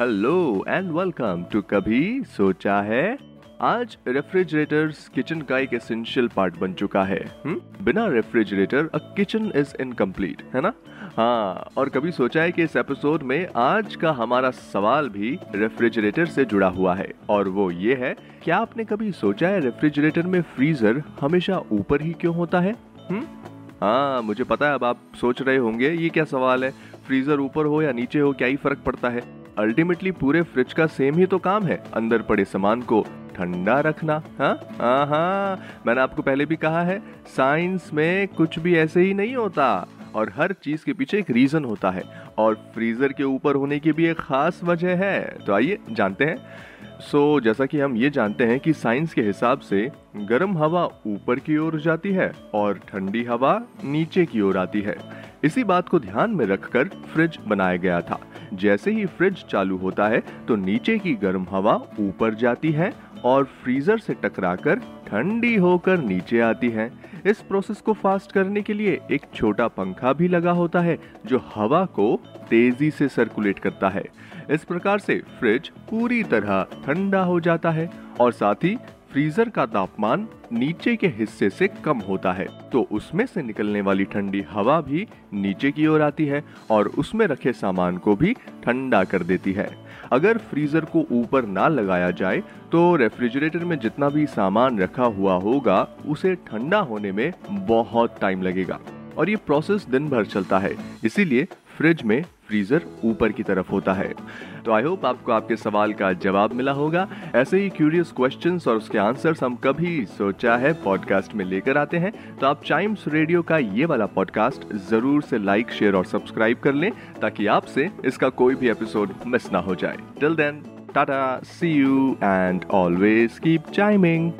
Hello and welcome to कभी सोचा है? आज रेफ्रिजरेटर किचन का एक एसेंशियल पार्ट बन चुका है। हुँ? बिना refrigerator a kitchen is incomplete है ना? हाँ और कभी सोचा है कि इस एपिसोड में आज का हमारा सवाल भी रेफ्रिजरेटर से जुड़ा हुआ है। और वो ये है, क्या आपने कभी सोचा है रेफ्रिजरेटर में फ्रीजर हमेशा ऊपर ही क्यों होता है? हुँ? हाँ मुझे पता है, अब आप सोच रहे होंगे, ये क्या सवाल है? फ्रीजर ऊपर हो या नीचे हो, क्या ही फ़र्क पड़ता है? अल्टीमेटली पूरे फ्रिज का सेम ही तो काम है। अंदर पड़े सामान को ठंडा रखना हाँ? हाँ मैंने आपको पहले भी कहा है साइंस में कुछ भी ऐसे ही नहीं होता। और हर चीज़ के पीछे एक रीजन होता है। और फ्रीजर के ऊपर होने की भी एक खास वजह है। तो आइए जानते हैं। सो so, जैसा कि हम ये जानते हैं कि साइंस के हिसाब से गर्म हवा ऊपर की ओर जाती है और ठंडी हवा नीचे की ओर आती है। इसी बात को ध्यान में रखकर फ्रिज बनाया गया था। जैसे ही फ्रिज चालू होता है तो नीचे की गर्म हवा ऊपर जाती है और फ्रीजर से टकराकर ठंडी होकर नीचे आती है। इस प्रोसेस को फास्ट करने के लिए एक छोटा पंखा भी लगा होता है, जो हवा को तेज़ी से सर्कुलेट करता है। इस प्रकार से फ्रिज पूरी तरह ठंडा हो जाता है और साथ ही फ्रीजर का तापमान नीचे के हिस्से से कम होता है तो उसमें से निकलने वाली ठंडी हवा भी नीचे की ओर आती है और उसमें रखे सामान को भी ठंडा कर देती है। अगर फ्रीजर को ऊपर ना लगाया जाए तो रेफ्रिजरेटर में जितना भी सामान रखा हुआ होगा, उसे ठंडा होने में बहुत टाइम लगेगा। और ये प्रोसेस दिन भर चलता है, इसीलिए फ्रिज में फ्रीजर ऊपर की तरफ़ होता है। तो आई होप आपको आपके सवाल का जवाब मिला होगा। ऐसे ही क्यूरियस क्वेश्चंस और उसके आंसर्स हम कभी सोचा है पॉडकास्ट में लेकर आते हैं। तो आप चाइम्स रेडियो का ये वाला पॉडकास्ट ज़रूर से लाइक शेयर और सब्सक्राइब कर लें ताकि आपसे इसका कोई भी एपिसोड मिस ना हो जाए। Till then tata see you and always keep chiming